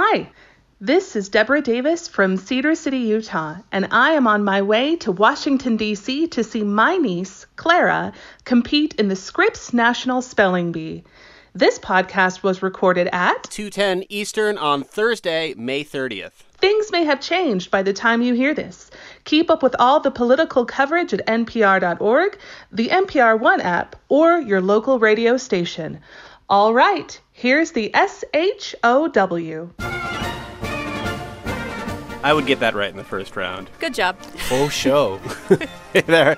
Hi, this is Deborah Davis from Cedar City, Utah, and I am on my way to Washington, D.C. to see my niece, Clara, compete in the Scripps National Spelling Bee. This podcast was recorded at 2:10 Eastern on Thursday, May 30th. Things may have changed by the time you hear this. Keep up with all the political coverage at npr.org, the NPR One app, or your local radio station. All right, here's the S H O W. I would get that right in the first round. Good job. Full show. Hey there.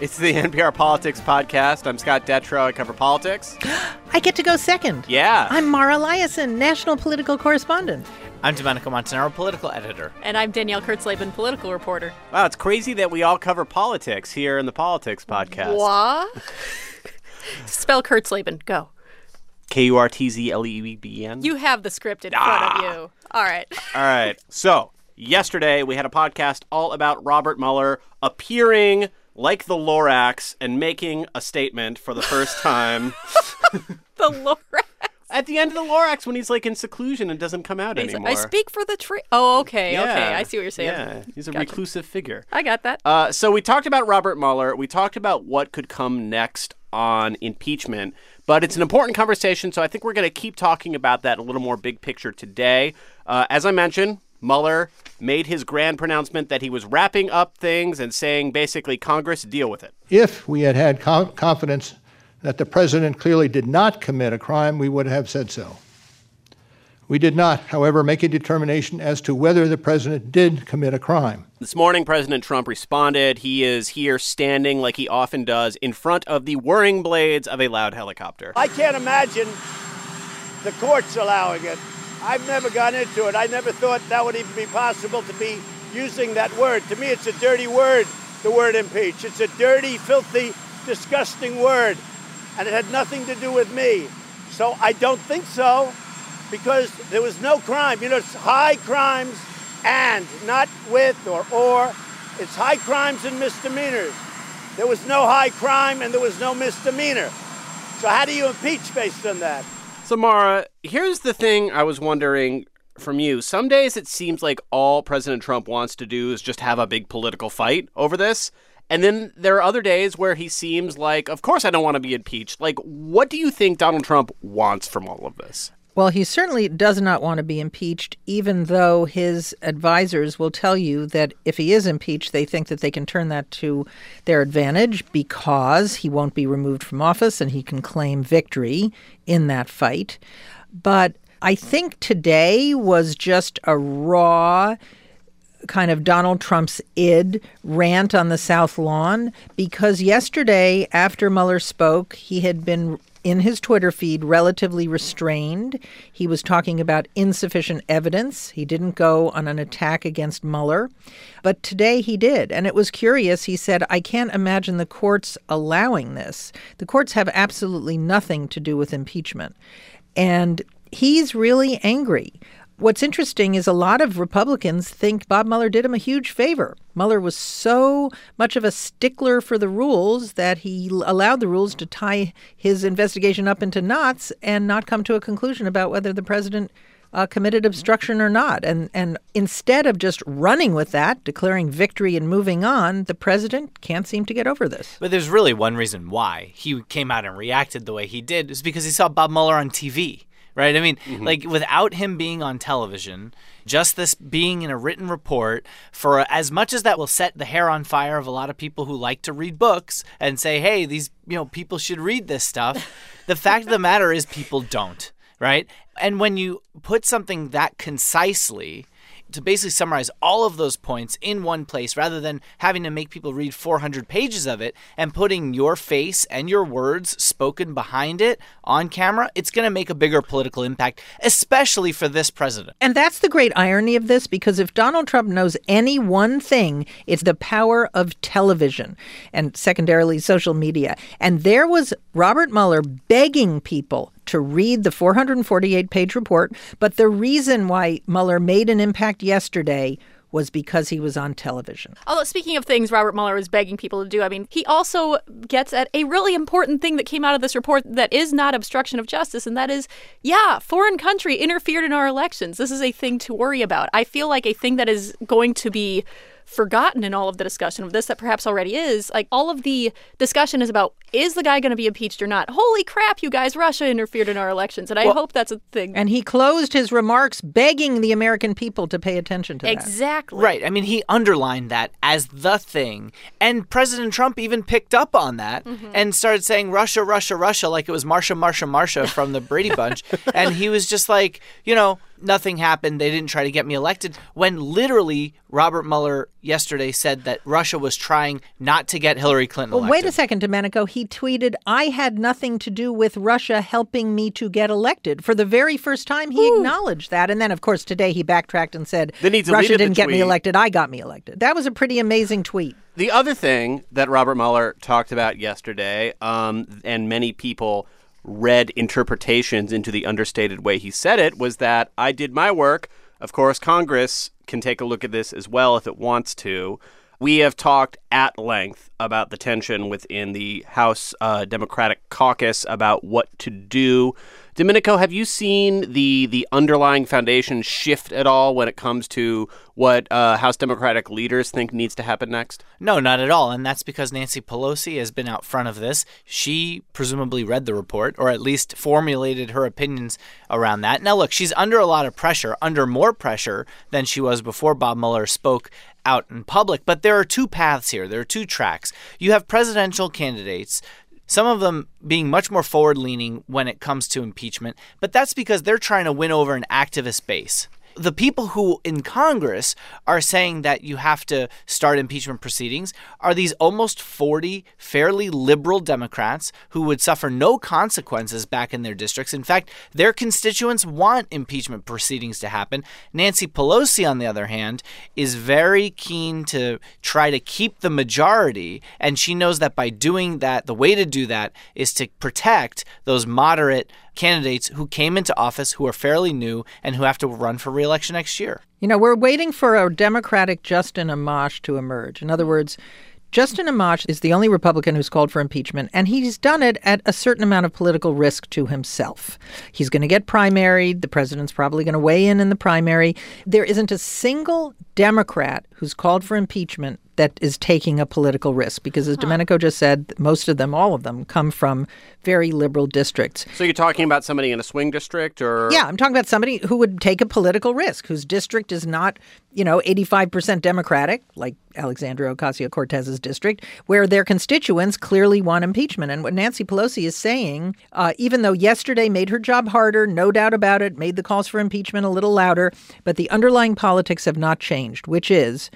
It's the NPR Politics Podcast. I'm Scott Detrow. I cover politics. I get to go second. Yeah. I'm Mara Liasson, national political correspondent. I'm Domenico Montanaro, political editor. And I'm Danielle Kurtzleben, political reporter. Wow, it's crazy that we all cover politics here in the Politics Podcast. What? Spell Kurtzleben. Go. K U R T Z L E B E N. You have the script in front of ah. you. All right. All right. So, yesterday we had a podcast all about Robert Mueller appearing like the Lorax and making a statement for the first time The Lorax. At the end of the Lorax when he's like in seclusion and doesn't come out He's like, anymore. I speak for the tree. Oh, okay. Yeah. Okay. I see what you're saying. Yeah, he's a Gotcha. reclusive figure. I got that. Uh, so we talked about Robert Mueller. We talked about what could come next on impeachment, but it's an important conversation. So I think we're going to keep talking about that a little more big picture today. Uh, as I mentioned, Mueller made his grand pronouncement that he was wrapping up things and saying basically, Congress, deal with it. If we had had co- confidence that the president clearly did not commit a crime, we would have said so. We did not, however, make a determination as to whether the president did commit a crime. This morning, President Trump responded. He is here standing like he often does in front of the whirring blades of a loud helicopter. I can't imagine the courts allowing it. I've never gone into it. I never thought that would even be possible to be using that word. To me, it's a dirty word, the word impeach. It's a dirty, filthy, disgusting word. And it had nothing to do with me. So I don't think so because there was no crime. You know, it's high crimes and, not with or or. It's high crimes and misdemeanors. There was no high crime and there was no misdemeanor. So how do you impeach based on that? So, Mara, here's the thing I was wondering from you. Some days it seems like all President Trump wants to do is just have a big political fight over this. And then there are other days where he seems like, of course, I don't want to be impeached. Like, what do you think Donald Trump wants from all of this? Well, he certainly does not want to be impeached, even though his advisors will tell you that if he is impeached, they think that they can turn that to their advantage because he won't be removed from office and he can claim victory in that fight. But I think today was just a raw kind of Donald Trump's id rant on the South Lawn because yesterday, after Mueller spoke, he had been in his Twitter feed relatively restrained. He was talking about insufficient evidence. He didn't go on an attack against Mueller. But today he did. And it was curious. He said, I can't imagine the courts allowing this. The courts have absolutely nothing to do with impeachment. And he's really angry. What's interesting is a lot of Republicans think Bob Mueller did him a huge favor. Mueller was so much of a stickler for the rules that he allowed the rules to tie his investigation up into knots and not come to a conclusion about whether the president uh, committed obstruction or not. And and instead of just running with that, declaring victory and moving on, the president can't seem to get over this. But there's really one reason why he came out and reacted the way he did is because he saw Bob Mueller on TV. Right? I mean, mm-hmm. like without him being on television, just this being in a written report, for as much as that will set the hair on fire of a lot of people who like to read books and say, hey, these you know people should read this stuff, the fact of the matter is people don't. Right? And when you put something that concisely to basically summarize all of those points in one place rather than having to make people read 400 pages of it and putting your face and your words spoken behind it on camera, it's going to make a bigger political impact, especially for this president. And that's the great irony of this because if Donald Trump knows any one thing, it's the power of television and secondarily social media. And there was Robert Mueller begging people to read the 448 page report. But the reason why Mueller made an impact yesterday was because he was on television. Although, speaking of things Robert Mueller was begging people to do, I mean, he also gets at a really important thing that came out of this report that is not obstruction of justice, and that is, yeah, foreign country interfered in our elections. This is a thing to worry about. I feel like a thing that is going to be forgotten in all of the discussion of this that perhaps already is like all of the discussion is about is the guy going to be impeached or not holy crap you guys russia interfered in our elections and i hope that's a thing And he closed his remarks begging the American people to pay attention to that. exactly Right. I mean, he underlined that as the thing. And President Trump even picked up on that mm-hmm. and started saying Russia, Russia, Russia, like it was Marsha, Marsha, Marsha from the Brady Bunch. and he was just like, you know, nothing happened. They didn't try to get me elected. When literally Robert Mueller yesterday said that Russia was trying not to get Hillary Clinton Well, elected. wait a second, Domenico. He tweeted, I had nothing to do with Russia helping me to get elected. For the very first time, he acknowledged that. And then, of course, today he backtracked and said, Russia didn't get me elected. I got me elected. That was a pretty amazing tweet. The other thing that Robert Mueller talked about yesterday, um, and many people read interpretations into the understated way he said it, was that I did my work. Of course, Congress can take a look at this as well if it wants to. We have talked at length about the tension within the House uh, Democratic caucus about what to do. Domenico, have you seen the the underlying foundation shift at all when it comes to what uh, House Democratic leaders think needs to happen next? No, not at all. And that's because Nancy Pelosi has been out front of this. She presumably read the report, or at least formulated her opinions around that. Now, look, she's under a lot of pressure, under more pressure than she was before Bob Mueller spoke out in public. But there are two paths here, there are two tracks. You have presidential candidates. Some of them being much more forward leaning when it comes to impeachment, but that's because they're trying to win over an activist base the people who in Congress are saying that you have to start impeachment proceedings are these almost 40 fairly liberal Democrats who would suffer no consequences back in their districts. In fact, their constituents want impeachment proceedings to happen. Nancy Pelosi, on the other hand, is very keen to try to keep the majority, and she knows that by doing that, the way to do that is to protect those moderate candidates who came into office who are fairly new and who have to run for reelection next year. You know, we're waiting for a Democratic Justin Amash to emerge. In other words, Justin Amash is the only Republican who's called for impeachment, and he's done it at a certain amount of political risk to himself. He's going to get primaried. The president's probably going to weigh in in the primary. There isn't a single Democrat who's called for impeachment that is taking a political risk because, as Domenico just said, most of them, all of them, come from very liberal districts. So you're talking about somebody in a swing district, or Yeah, I'm talking about somebody who would take a political risk, whose district is not, you know, 85% Democratic, like Alexandria Ocasio Cortez's district, where their constituents clearly want impeachment. And what Nancy Pelosi is saying, uh, even though yesterday made her job harder, no doubt about it, made the calls for impeachment a little louder, but the underlying politics have not changed, which is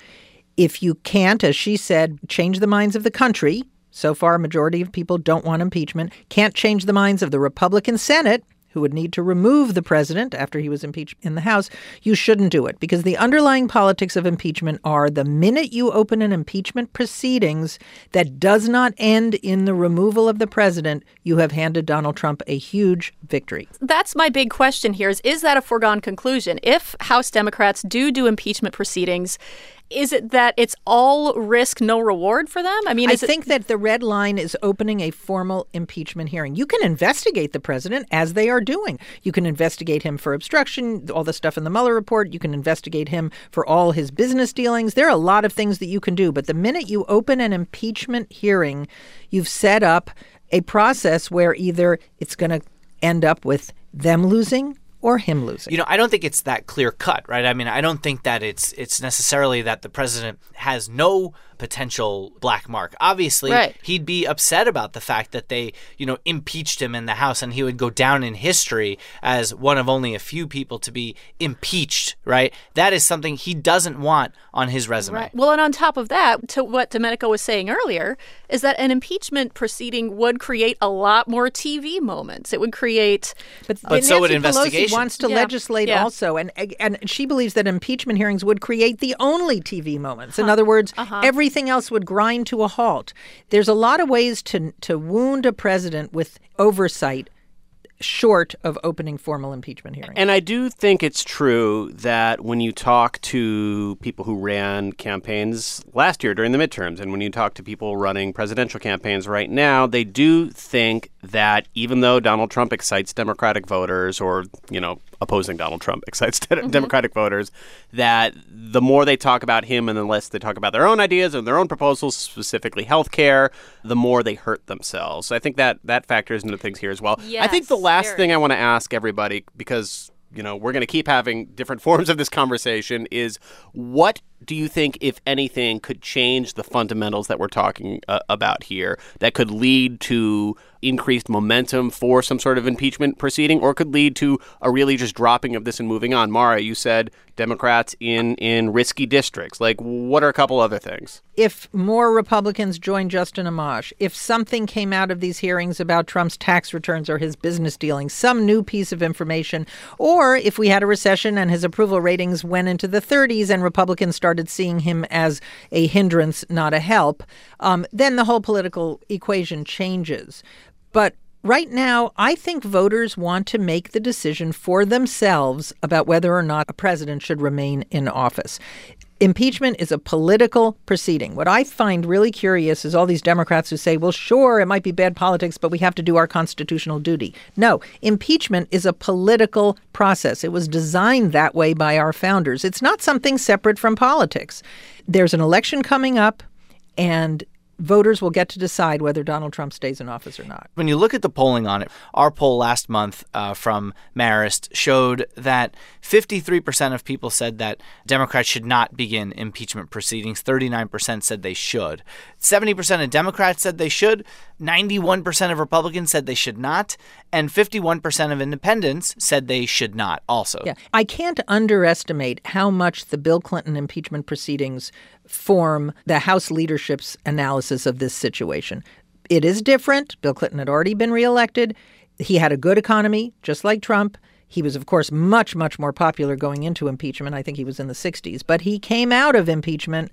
if you can't, as she said, change the minds of the country, so far a majority of people don't want impeachment, can't change the minds of the Republican Senate, who would need to remove the president after he was impeached in the House, you shouldn't do it because the underlying politics of impeachment are the minute you open an impeachment proceedings that does not end in the removal of the president, you have handed Donald Trump a huge victory. That's my big question here is is that a foregone conclusion? If House Democrats do do impeachment proceedings, is it that it's all risk, no reward for them? I mean, I is it, think that the red line is opening a formal impeachment hearing. You can investigate the president as they are doing. You can investigate him for obstruction, all the stuff in the Mueller report. You can investigate him for all his business dealings. There are a lot of things that you can do. But the minute you open an impeachment hearing, you've set up a process where either it's going to end up with them losing or him losing. You know, I don't think it's that clear cut, right? I mean, I don't think that it's it's necessarily that the president has no potential black mark. Obviously, Right. he'd be upset about the fact that they, you know, impeached him in the House and he would go down in history as one of only a few people to be impeached, right? That is something he doesn't want on his resume. Right. Well, and on top of that, to what Domenico was saying earlier, is that an impeachment proceeding would create a lot more TV moments. It would create. But, But so would investigation. Pelosi wants to Yeah, legislate yeah. also, and and she believes that impeachment hearings would create the only TV moments. In other words, Uh-huh. Everything else would grind to a halt. There's a lot of ways to to wound a president with oversight short of opening formal impeachment hearings. And I do think it's true that when you talk to people who ran campaigns last year during the midterms, and when you talk to people running presidential campaigns right now, they do think that even though Donald Trump excites Democratic voters or, you know, opposing Donald Trump excites mm-hmm. Democratic voters, that the more they talk about him and the less they talk about their own ideas and their own proposals, specifically health care, the more they hurt themselves. So I think that that factors into things here as well. Yes, I think the last very. thing I want to ask everybody, because you know we're going to keep having different forms of this conversation, is what do you think, if anything, could change the fundamentals that we're talking uh, about here that could lead to increased momentum for some sort of impeachment proceeding or could lead to a really just dropping of this and moving on? Mara, you said Democrats in, in risky districts. Like, what are a couple other things? If more Republicans join Justin Amash, if something came out of these hearings about Trump's tax returns or his business dealings, some new piece of information, or if we had a recession and his approval ratings went into the 30s and Republicans started started seeing him as a hindrance, not a help, um, then the whole political equation changes. But right now, I think voters want to make the decision for themselves about whether or not a president should remain in office. Impeachment is a political proceeding. What I find really curious is all these Democrats who say, well, sure, it might be bad politics, but we have to do our constitutional duty. No, impeachment is a political process. It was designed that way by our founders. It's not something separate from politics. There's an election coming up, and voters will get to decide whether Donald Trump stays in office or not. When you look at the polling on it, our poll last month uh, from Marist showed that 53% of people said that Democrats should not begin impeachment proceedings. 39% said they should. 70% of Democrats said they should. 91% of Republicans said they should not. And 51% of independents said they should not also. Yeah. I can't underestimate how much the Bill Clinton impeachment proceedings form the House leadership's analysis of this situation. It is different. Bill Clinton had already been reelected. He had a good economy, just like Trump. He was, of course, much, much more popular going into impeachment. I think he was in the 60s. But he came out of impeachment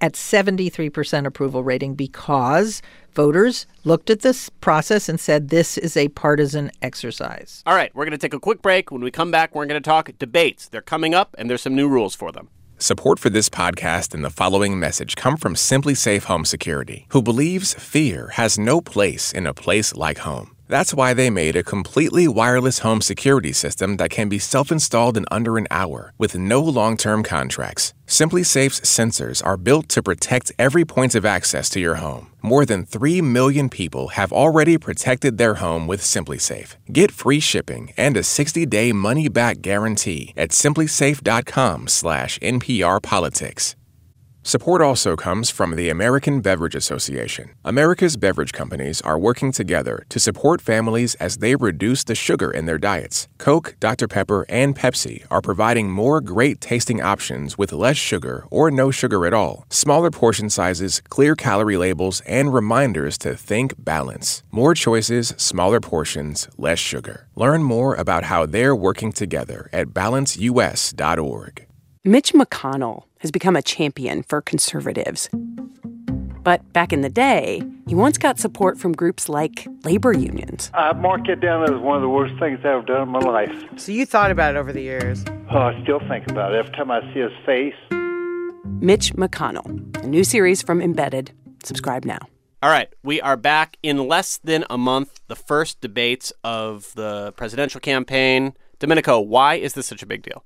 at 73% approval rating because voters looked at this process and said this is a partisan exercise. All right, we're going to take a quick break. When we come back, we're going to talk debates. They're coming up, and there's some new rules for them. Support for this podcast and the following message come from SimpliSafe Home Security, who believes fear has no place in a place like home. That's why they made a completely wireless home security system that can be self installed in under an hour with no long term contracts. SimpliSafe's sensors are built to protect every point of access to your home. More than 3 million people have already protected their home with SimpliSafe. Get free shipping and a 60-day money-back guarantee at simplisafe.com/nprpolitics. Support also comes from the American Beverage Association. America's beverage companies are working together to support families as they reduce the sugar in their diets. Coke, Dr. Pepper, and Pepsi are providing more great tasting options with less sugar or no sugar at all, smaller portion sizes, clear calorie labels, and reminders to think balance. More choices, smaller portions, less sugar. Learn more about how they're working together at balanceus.org. Mitch McConnell has become a champion for conservatives. But back in the day, he once got support from groups like labor unions. I mark it down as one of the worst things I've ever done in my life. So you thought about it over the years? Oh, I still think about it every time I see his face. Mitch McConnell, a new series from Embedded. Subscribe now. All right, we are back in less than a month. The first debates of the presidential campaign. Domenico, why is this such a big deal?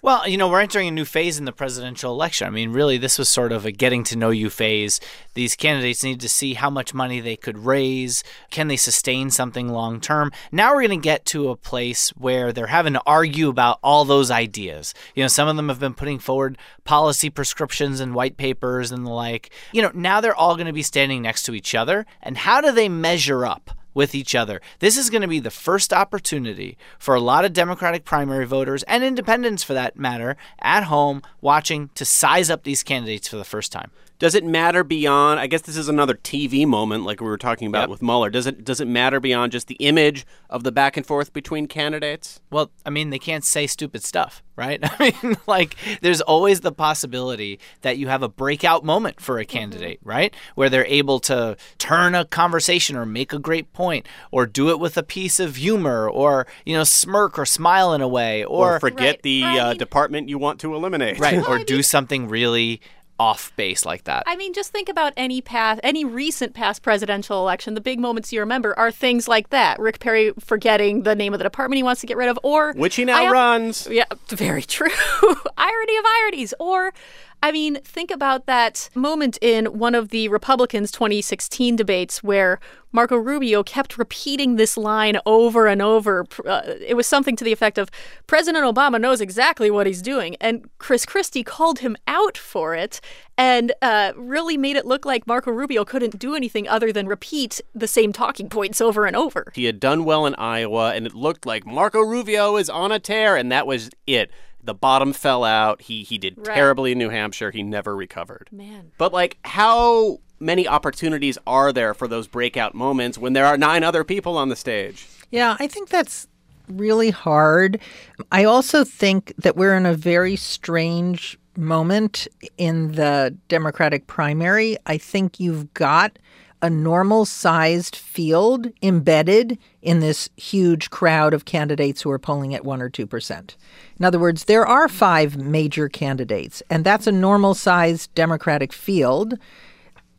Well, you know, we're entering a new phase in the presidential election. I mean, really, this was sort of a getting to know you phase. These candidates need to see how much money they could raise. Can they sustain something long term? Now we're going to get to a place where they're having to argue about all those ideas. You know, some of them have been putting forward policy prescriptions and white papers and the like. You know, now they're all going to be standing next to each other. And how do they measure up? With each other. This is going to be the first opportunity for a lot of Democratic primary voters and independents for that matter at home watching to size up these candidates for the first time. Does it matter beyond? I guess this is another TV moment, like we were talking about Yep. with Mueller. Does it does it matter beyond just the image of the back and forth between candidates? Well, I mean, they can't say stupid stuff, right? I mean, like, there's always the possibility that you have a breakout moment for a candidate, right? Where they're able to turn a conversation or make a great point or do it with a piece of humor or, you know, smirk or smile in a way Or, or, forget Right. the I uh, department you want to eliminate? right, or do something really off base like that. I mean, just think about any past, any recent past presidential election. The big moments you remember are things like that: Rick Perry forgetting the name of the department he wants to get rid of, or Which he now have- runs. Yeah, very true. Irony of ironies. Or, I mean, think about that moment in one of the Republicans' 2016 debates where Marco Rubio kept repeating this line over and over. Uh, it was something to the effect of President Obama knows exactly what he's doing. And Chris Christie called him out for it and uh, really made it look like Marco Rubio couldn't do anything other than repeat the same talking points over and over. He had done well in Iowa, and it looked like Marco Rubio is on a tear, and that was it. The bottom fell out. He he did Right. terribly in New Hampshire. He never recovered. Man. But like, how many opportunities are there for those breakout moments when there are nine other people on the stage? Yeah, I think that's really hard. I also think that we're in a very strange moment in the Democratic primary. I think you've got a normal sized field embedded in this huge crowd of candidates who are polling at 1 or 2%. In other words, there are five major candidates, and that's a normal sized Democratic field.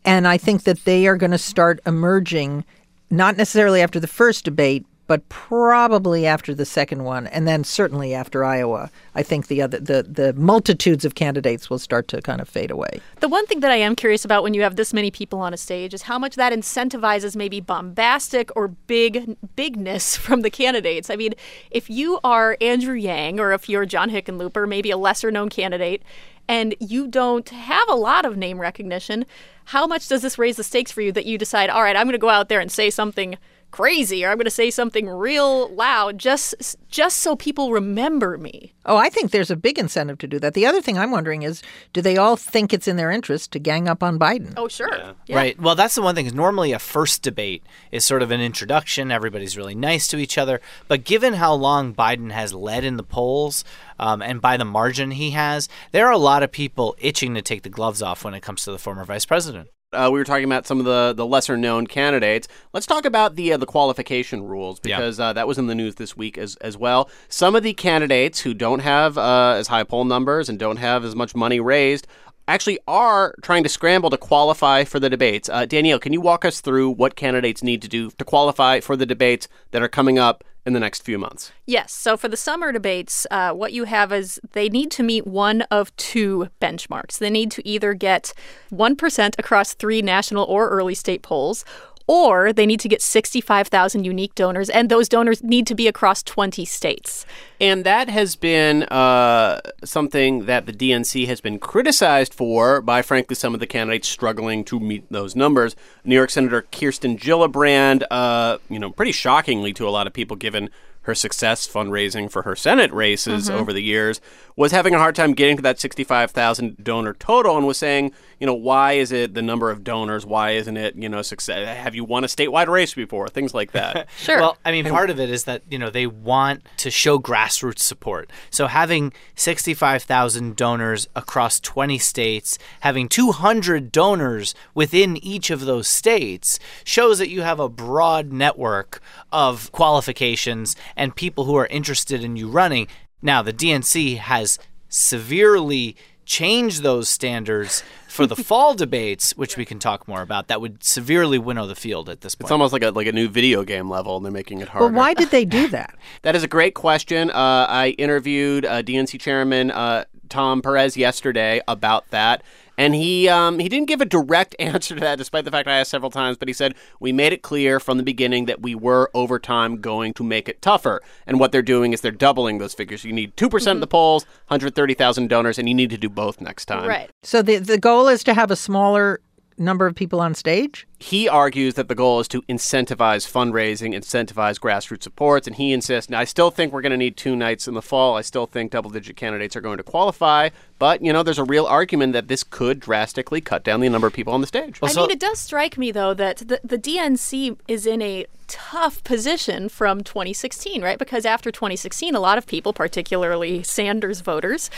And I think that they are going to start emerging, not necessarily after the first debate, but probably after the second one, and then certainly after Iowa. I think the other the the multitudes of candidates will start to kind of fade away. The one thing that I am curious about when you have this many people on a stage is how much that incentivizes maybe bombastic or big bigness from the candidates. I mean, if you are Andrew Yang or if you're John Hickenlooper, maybe a lesser known candidate, and you don't have a lot of name recognition, how much does this raise the stakes for you that you decide, all right, I'm going to go out there and say something crazy or I'm going to say something real loud just just so people remember me. Oh, I think there's a big incentive to do that. The other thing I'm wondering is, do they all think it's in their interest to gang up on Biden? Oh, sure. Yeah. Right. Well, that's the one thing. Is normally a first debate is sort of an introduction. Everybody's really nice to each other. But given how long Biden has led in the polls, um, and by the margin he has, there are a lot of people itching to take the gloves off when it comes to the former vice president. Uh, we were talking about some of the, the lesser known candidates. Let's talk about the uh, the qualification rules Yeah. because uh, that was in the news this week as as well. Some of the candidates who don't have uh, as high poll numbers and don't have as much money raised actually are trying to scramble to qualify for the debates. Uh, Danielle, can you walk us through what candidates need to do to qualify for the debates that are coming up in the next few months? Yes. So for the summer debates, uh, what you have is they need to meet one of two benchmarks. They need to either get 1% across three national or early state polls, or they need to get 65,000 unique donors, and those donors need to be across 20 states. And that has been uh, something that the DNC has been criticized for by, frankly, some of the candidates struggling to meet those numbers. New York Senator Kirsten Gillibrand, uh, you know, pretty shockingly to a lot of people, given her success fundraising for her Senate races over the years, was having a hard time getting to that 65,000 donor total and was saying, you know, why is it the number of donors? Why isn't it, you know, success? Have you won a statewide race before? Things like that. Sure. Well, I mean, part of it is that, you know, they want to show grassroots support. So having 65,000 donors across 20 states, having 200 donors within each of those states shows that you have a broad network of qualifications and people who are interested in you running. Now, the DNC has severely changed those standards for the fall debates, which we can talk more about. That would severely winnow the field at this point. It's almost like a like a new video game level, and they're making it harder. Well, why did they do that? That is a great question. Uh, I interviewed uh, DNC Chairman uh, Tom Perez yesterday about that, and he um, he didn't give a direct answer to that, despite the fact I asked several times. But he said we made it clear from the beginning that we were over time going to make it tougher, and what they're doing is they're doubling those figures. You need 2 percent of the polls, hundred thirty thousand donors, and you need to do both next time. right. So the the goal is to have a smaller number of people on stage? He argues that the goal is to incentivize fundraising, incentivize grassroots supports, and he insists. Now, I still think we're going to need two nights in the fall. I still think double digit candidates are going to qualify. But, you know, there's a real argument that this could drastically cut down the number of people on the stage. I mean, it does strike me, though, that the, the DNC is in a tough position from 2016, right? Because after 2016, a lot of people, particularly Sanders voters,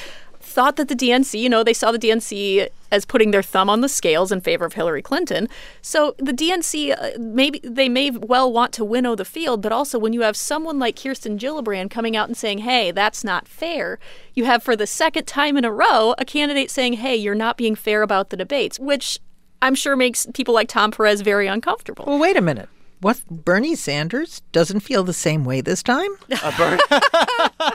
thought that the DNC, you know, they saw the DNC as putting their thumb on the scales in favor of Hillary Clinton. So the DNC, uh, maybe they may well want to winnow the field, but also when you have someone like Kirsten Gillibrand coming out and saying, hey, that's not fair, you have for the second time in a row a candidate saying, hey, you're not being fair about the debates, which I'm sure makes people like Tom Perez very uncomfortable. Well, wait a minute. What Bernie Sanders doesn't feel the same way this time?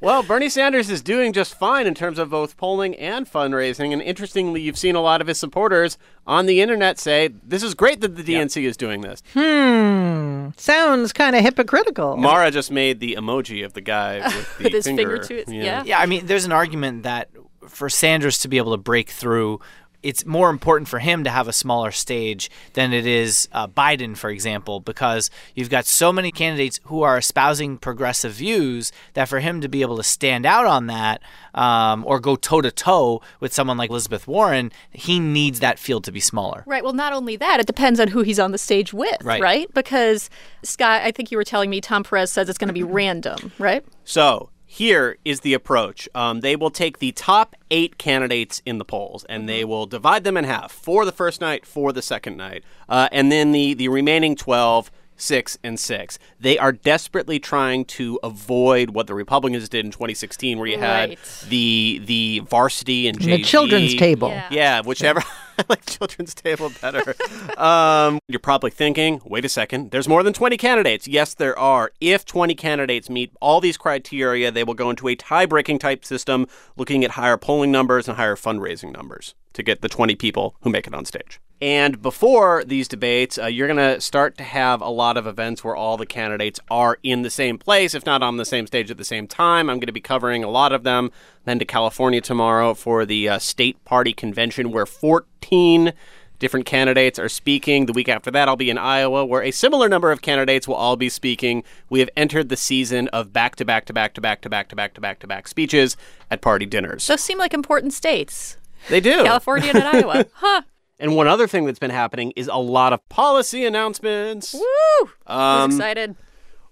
Well, Bernie Sanders is doing just fine in terms of both polling and fundraising. And interestingly, you've seen a lot of his supporters on the internet say, this is great that the DNC is doing this. Hmm. Sounds kind of hypocritical. Mara just made the emoji of the guy with, the With his finger. finger to his- yeah. Yeah, I mean, there's an argument that for Sanders to be able to break through, it's more important for him to have a smaller stage than it is uh, Biden, for example, because you've got so many candidates who are espousing progressive views that for him to be able to stand out on that um, or go toe to toe with someone like Elizabeth Warren, he needs that field to be smaller. Right. Well, not only that, it depends on who he's on the stage with, Right. right? Because, Scott, I think you were telling me Tom Perez says it's going to be random, right? So here is the approach. Um, they will take the top eight candidates in the polls and they will divide them in half for the first night, for the second night, uh, and then the the remaining twelve. Six and six. They are desperately trying to avoid what the Republicans did in 2016, where you had Right. the the varsity and And the children's table. Yeah. Yeah, whichever. I like children's table better. um, you're probably thinking, wait a second, there's more than 20 candidates. Yes, there are. If 20 candidates meet all these criteria, they will go into a tie breaking type system looking at higher polling numbers and higher fundraising numbers to get the 20 people who make it on stage. And before these debates, uh, you're going to start to have a lot of events where all the candidates are in the same place, if not on the same stage at the same time. I'm going to be covering a lot of them. Then to California tomorrow for the uh, state party convention, where 14 different candidates are speaking. The week after that, I'll be in Iowa, where a similar number of candidates will all be speaking. We have entered the season of back to back to back to back to back to back to back to back speeches at party dinners. Those seem like important states They do. California and Iowa. Huh. And one other thing that's been happening is a lot of policy announcements. Woo! Um, excited.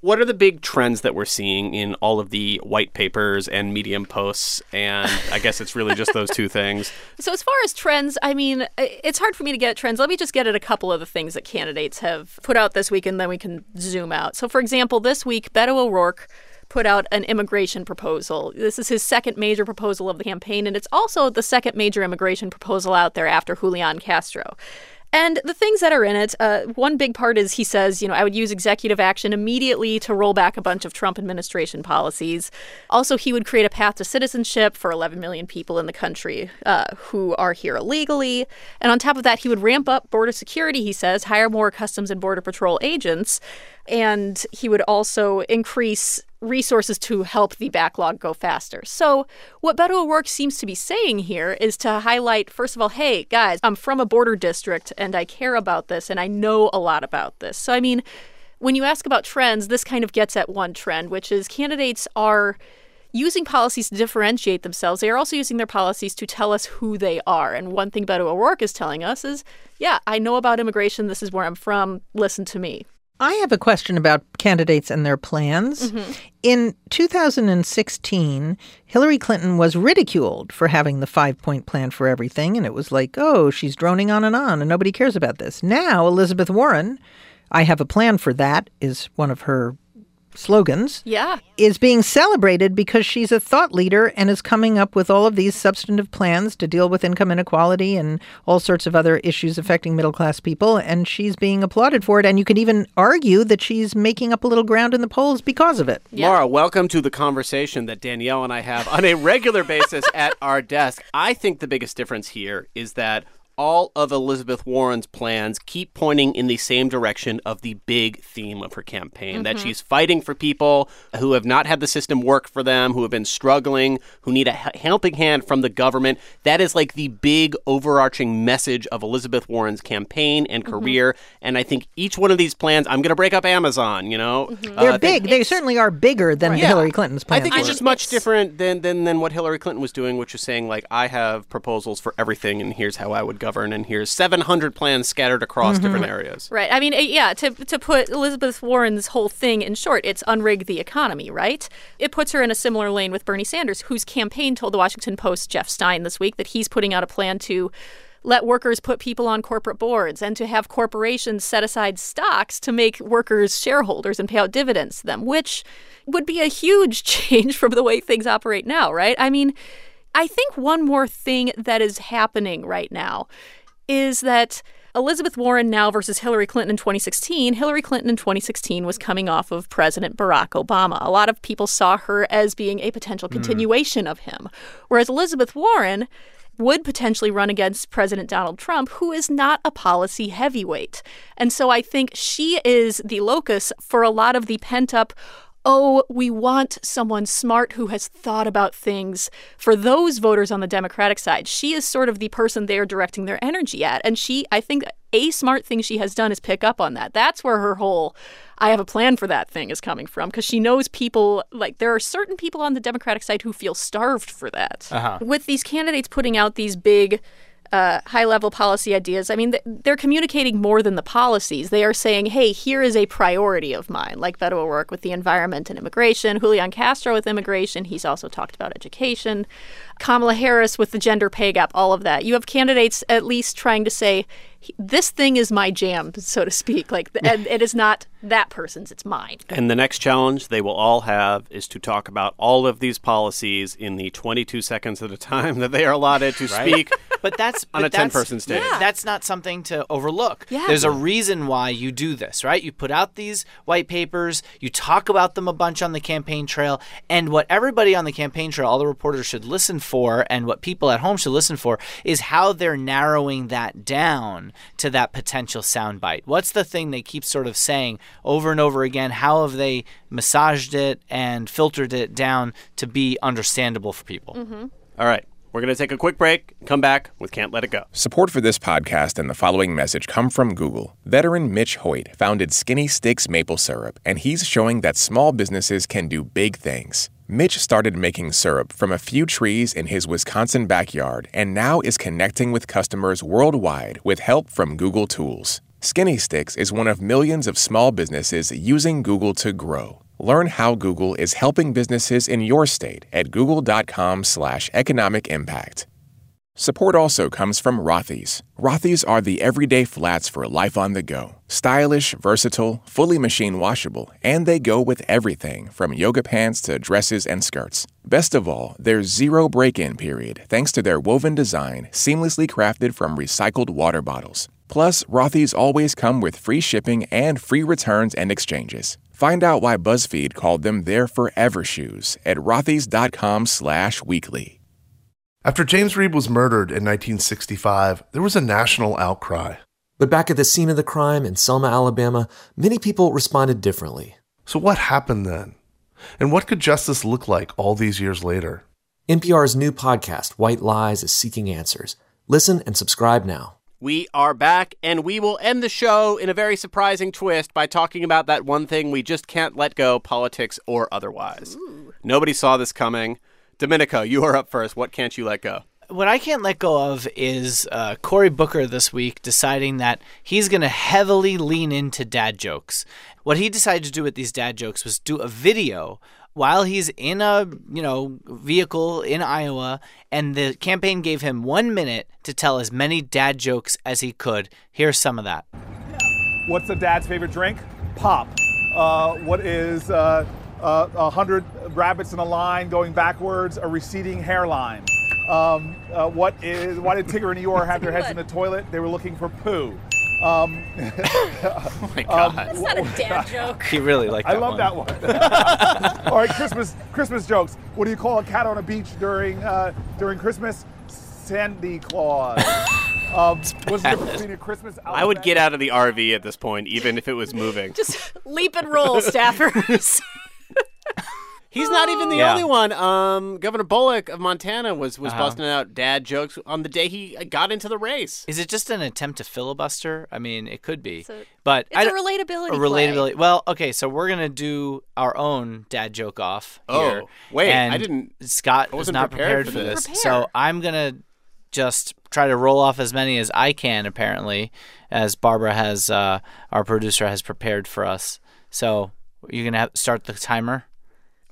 What are the big trends that we're seeing in all of the white papers and medium posts? And I guess it's really just those two things. So, as far as trends, I mean, it's hard for me to get at trends. Let me just get at a couple of the things that candidates have put out this week, and then we can zoom out. So, for example, this week, Beto O'Rourke put out an immigration proposal. This is his second major proposal of the campaign, and it's also the second major immigration proposal out there after Julian Castro. And the things that are in it, uh, one big part is he says, you know, I would use executive action immediately to roll back a bunch of Trump administration policies. Also, he would create a path to citizenship for 11 million people in the country uh, who are here illegally. And on top of that, he would ramp up border security, he says, hire more Customs and Border Patrol agents. And he would also increase resources to help the backlog go faster. So, what Beto O'Rourke seems to be saying here is to highlight, first of all, hey, guys, I'm from a border district and I care about this and I know a lot about this. So, I mean, when you ask about trends, this kind of gets at one trend, which is candidates are using policies to differentiate themselves. They are also using their policies to tell us who they are. And one thing Beto O'Rourke is telling us is, yeah, I know about immigration. This is where I'm from. Listen to me. I have a question about candidates and their plans. Mm-hmm. In 2016, Hillary Clinton was ridiculed for having the five point plan for everything. And it was like, oh, she's droning on and on, and nobody cares about this. Now, Elizabeth Warren, I have a plan for that, is one of her slogans, Yeah. is being celebrated because she's a thought leader and is coming up with all of these substantive plans to deal with income inequality and all sorts of other issues affecting middle class people. And she's being applauded for it. And you could even argue that she's making up a little ground in the polls because of it. Laura, welcome to the conversation that Danielle and I have on a regular basis at our desk. I think the biggest difference here is that all of Elizabeth Warren's plans keep pointing in the same direction of the big theme of her campaign that Mm-hmm. she's fighting for people who have not had the system work for them, who have been struggling, who need a helping hand from the government. That is like the big overarching message of Elizabeth Warren's campaign and Mm-hmm. career. And I think each one of these plans, I'm going to break up Amazon, you know? Mm-hmm. They're Uh, big. They certainly are bigger than Yeah. Hillary Clinton's I think it's just much different than, than than what Hillary Clinton was doing, which is saying like I have proposals for everything, and here's how I would govern, and here's 700 plans scattered across different areas. Right. I mean, uh, yeah, to, to put Elizabeth Warren's whole thing in short, it's unrig the economy, right? It puts her in a similar lane with Bernie Sanders, whose campaign told the Washington Post Jeff Stein this week that he's putting out a plan to let workers put people on corporate boards and to have corporations set aside stocks to make workers shareholders and pay out dividends to them, which would be a huge change from the way things operate now, right? I mean, I think one more thing that is happening right now is that Elizabeth Warren now versus Hillary Clinton in 2016. Hillary Clinton in 2016 was coming off of President Barack Obama. A lot of people saw her as being a potential hmm. continuation of him. Whereas Elizabeth Warren would potentially run against President Donald Trump, who is not a policy heavyweight. And so I think she is the locus for a lot of the pent up oh, we want someone smart who has thought about things for those voters on the Democratic side. She is sort of the person they're directing their energy at. And she, I think, a smart thing she has done is pick up on that. That's where her whole I have a plan for that thing is coming from because she knows people like there are certain people on the Democratic side who feel starved for that. Uh-huh. With these candidates putting out these big uh, high level policy ideas. I mean, th- they're communicating more than the policies. They are saying, hey, here is a priority of mine, like Beto O'Rourke with the environment and immigration, Julian Castro with immigration. He's also talked about education, Kamala Harris with the gender pay gap, all of that. You have candidates at least trying to say, this thing is my jam, so to speak. Like, and it is not that person's, it's mine. And the next challenge they will all have is to talk about all of these policies in the 22 seconds at a time that they are allotted to Right. speak But that's on but a ten person stage. That's not something to overlook. Yeah. There's a reason why you do this, right? You put out these white papers, you talk about them a bunch on the campaign trail, and what everybody on the campaign trail, all the reporters should listen for, and what people at home should listen for, is how they're narrowing that down to that potential soundbite. What's the thing they keep sort of saying over and over again? How have they massaged it and filtered it down to be understandable for people? Mm-hmm. All right, we're going to take a quick break come back with Can't Let It Go. Support for this podcast and the following message come from Google. Veteran Mitch Hoyt founded Skinny Sticks Maple Syrup, and he's showing that small businesses can do big things. Mitch started making syrup from a few trees in his Wisconsin backyard and now is connecting with customers worldwide with help from Google Tools. Skinny Sticks is one of millions of small businesses using Google to grow. Learn how Google is helping businesses in your state at google.com/slash economic impact. Support also comes from Rothy's. Rothy's are the everyday flats for life on the go. Stylish, versatile, fully machine washable, and they go with everything from yoga pants to dresses and skirts. Best of all, there's zero break in period thanks to their woven design, seamlessly crafted from recycled water bottles. Plus, Rothy's always come with free shipping and free returns and exchanges. Find out why BuzzFeed called them their forever shoes at rothys.com slash weekly. After James Reeb was murdered in 1965, there was a national outcry. But back at the scene of the crime in Selma, Alabama, many people responded differently. So, what happened then? And what could justice look like all these years later? NPR's new podcast, White Lies, is seeking answers. Listen and subscribe now. We are back, and we will end the show in a very surprising twist by talking about that one thing we just can't let go, politics or otherwise. Nobody saw this coming. Domenico, you are up first. What can't you let go? What I can't let go of is uh, Cory Booker this week deciding that he's going to heavily lean into dad jokes. What he decided to do with these dad jokes was do a video while he's in a you know vehicle in Iowa, and the campaign gave him one minute to tell as many dad jokes as he could. Here's some of that. What's the dad's favorite drink? Pop. Uh, what is uh, uh, a hundred rabbits in a line going backwards? A receding hairline. Um, uh, what is? Why did Tigger and Eeyore have their heads in the toilet? They were looking for poo. Um, oh my God. That's not a dad joke. He really liked I that love one. that one. All right, Christmas Christmas jokes. What do you call a cat on a beach during uh, during Christmas? Sandy Claus. Um, what's the difference between a Christmas? I would get out of the RV at this point, even if it was moving. Just leap and roll, staffers. He's not even the Yeah. only one. Um, Governor Bullock of Montana was was Uh-huh. busting out dad jokes on the day he got into the race. Is it just an attempt to filibuster? I mean, it could be. So but it's I a don't- relatability a play. relatability. Well, okay, so we're gonna do our own dad joke off here. Oh, wait, I didn't- Scott I was wasn't prepared prepared, for for this. this, so I'm gonna just try to roll off as many as I can. Apparently, as Barbara has, uh, our producer has prepared for us. So you're gonna have start the timer.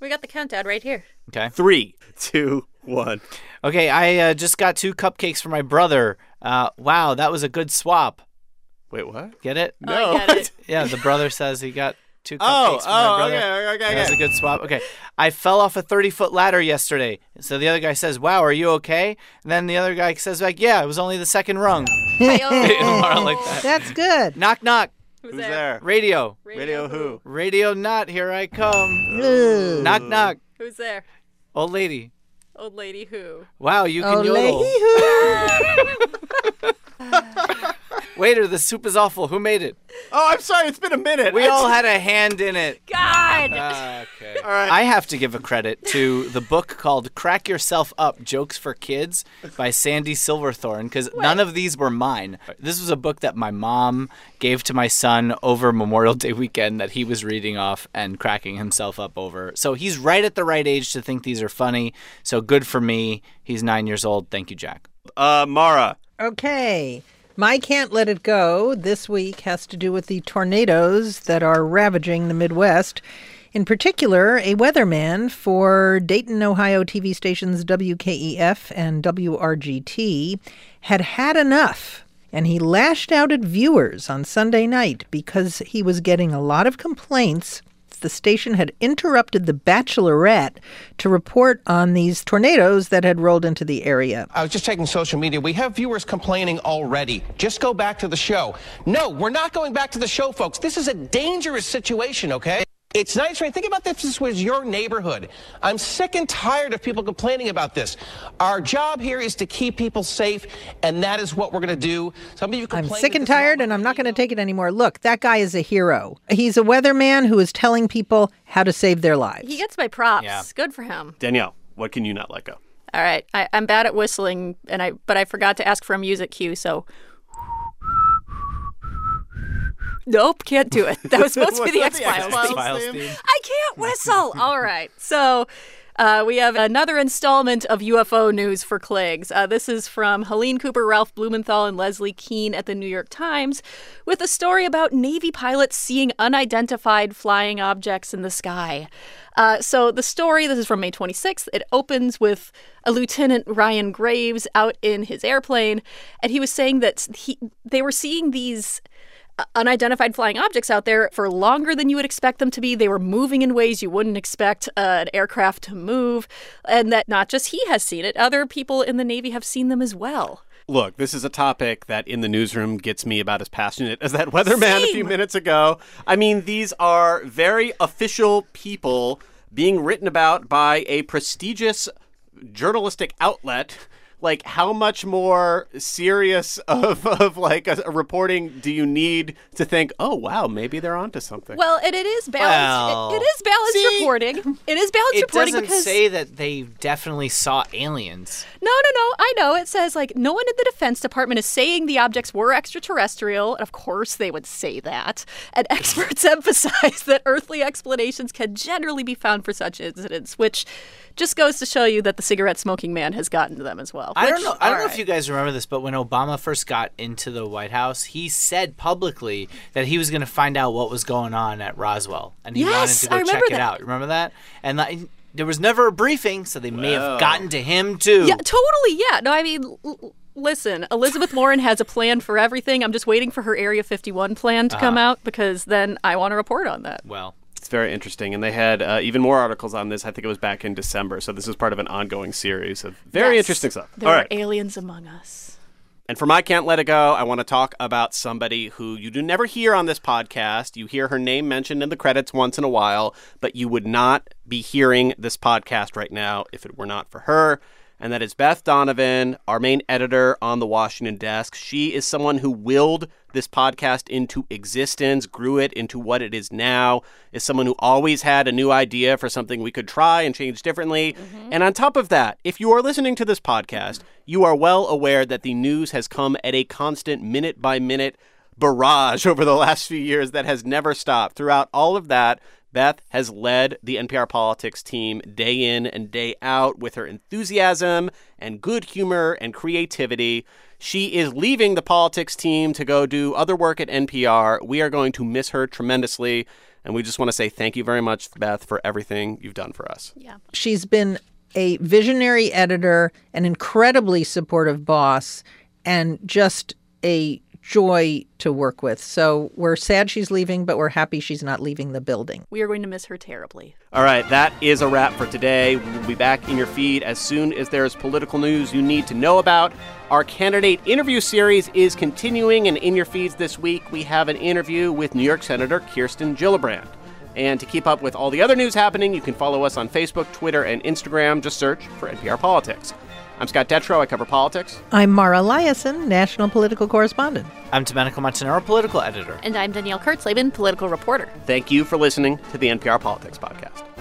We got the countdown right here. Okay. Three, two, one. Okay, I uh, just got two cupcakes for my brother. Uh, wow, that was a good swap. Wait, what? Get it? Oh, I get it. Yeah, the brother says he got two cupcakes Oh, for my oh, brother. okay, okay, okay. That's a good swap. Okay. I fell off a 30 foot ladder yesterday. So the other guy says, Wow, are you okay? And then the other guy says, like, Yeah, it was only the second rung. Like that. That's good. Knock, knock. Who's, Who's there? there? Radio. Radio who? Radio not. Here I come. Knock, knock. Who's there? Old lady. Old lady who? Wow, you can Oh, yodel. lady-hoo. Waiter, the soup is awful. Who made it? Oh, I'm sorry. It's been a minute. We all had a hand in it. God! okay. All right. I have to give a credit to the book called Crack Yourself Up Jokes for Kids by Sandy Silverthorne because none of these were mine. This was a book that my mom gave to my son over Memorial Day weekend that he was reading off and cracking himself up over. So he's right at the right age to think these are funny. So good for me. He's nine years old. Thank you, Jack. Uh, Mara. Okay. My Can't Let It Go this week has to do with the tornadoes that are ravaging the Midwest. In particular, a weatherman for Dayton, Ohio TV stations WKEF and WRGT had had enough. And he lashed out at viewers on Sunday night because he was getting a lot of complaints the station had interrupted The Bachelorette to report on these tornadoes that had rolled into the area. I was just checking social media. We have viewers complaining already. Just go back to the show. No, we're not going back to the show, folks. This is a dangerous situation, okay? It's nice, right? Think about this. This was your neighborhood. I'm sick and tired of people complaining about this. Our job here is to keep people safe, and that is what we're going to do. Some of you complain. I'm sick and this is all tired, and I'm not going to take it anymore. Look, that guy is a hero. He's a weatherman who is telling people how to save their lives. He gets my props. Yeah. Good for him. Danielle, what can you not let go? All right, I, I'm bad at whistling, and I but I forgot to ask for a music cue, so. Nope, can't do it. That was supposed to be the X Files theme. I can't whistle. All right, so. Uh, we have another installment of UFO news for Cleggs. Uh, this is from Helene Cooper, Ralph Blumenthal, and Leslie Kean at the New York Times with a story about Navy pilots seeing unidentified flying objects in the sky. Uh, so the story, this is from May 26th, it opens with a Lieutenant Ryan Graves out in his airplane, and he was saying that he, they were seeing these unidentified flying objects out there for longer than you would expect them to be. They were moving in ways you wouldn't expect uh, an aircraft to move, and that not just he has seen it, other people in the Navy have seen them as well. Look, this is a topic that in the newsroom gets me about as passionate as that weatherman a few minutes ago. I mean, these are very official people being written about by a prestigious journalistic outlet. Like, how much more serious of, of like a, a reporting do you need to think, oh, wow, maybe they're onto something? Well, and it is balanced. Well, it, it is balanced reporting. It is balanced It reporting doesn't because say that they definitely saw aliens. No, no, no. I know. It says, like, no one in the Defense Department is saying the objects were extraterrestrial. And of course, they would say that. And experts emphasize that earthly explanations can generally be found for such incidents, which just goes to show you that the cigarette smoking man has gotten to them as well. I don't know. I don't know all if you guys remember this, but when Obama first got into the White House, he said publicly that he was going to find out what was going on at Roswell, and he Yes, wanted to go check remember it that. out. Remember that? And like, there was never a briefing, so they may have gotten to him too. Yeah, totally. Yeah. No, I mean, l- l- listen, Elizabeth Warren has a plan for everything. I'm just waiting for her Area 51 plan to come Uh-huh. out because then I want to report on that. Well, It's very interesting. And they had uh, even more articles on this. I think it was back in December. So this is part of an ongoing series of very Yes, interesting stuff. There All are right. aliens among us. And for my Can't Let It Go, I want to talk about somebody who you do never hear on this podcast. You hear her name mentioned in the credits once in a while, but you would not be hearing this podcast right now if it were not for her. and that is Beth Donovan, our main editor on the Washington desk. She is someone who willed this podcast into existence, grew it into what it is now, is someone who always had a new idea for something we could try and change differently. Mm-hmm. And on top of that, if you are listening to this podcast, you are well aware that the news has come at a constant minute by minute barrage over the last few years that has never stopped. Throughout all of that, Beth has led the NPR politics team day in and day out with her enthusiasm and good humor and creativity. She is leaving the politics team to go do other work at NPR. We are going to miss her tremendously. And we just want to say thank you very much, Beth, for everything you've done for us. Yeah. She's been a visionary editor, an incredibly supportive boss, and just a joy to work with. So we're sad she's leaving, but we're happy she's not leaving the building. We are going to miss her terribly. All right, that is a wrap for today. We will be back in your feed as soon as there's political news you need to know about. Our candidate interview series is continuing, and in your feeds this week, we have an interview with New York Senator Kirsten Gillibrand. And to keep up with all the other news happening, you can follow us on Facebook, Twitter, and Instagram. Just search for NPR Politics. I'm Scott Detrow. I cover politics. I'm Mara Liasson, national political correspondent. I'm Domenico Montanaro, political editor. And I'm Danielle Kurtzleben, political reporter. Thank you for listening to the NPR Politics Podcast.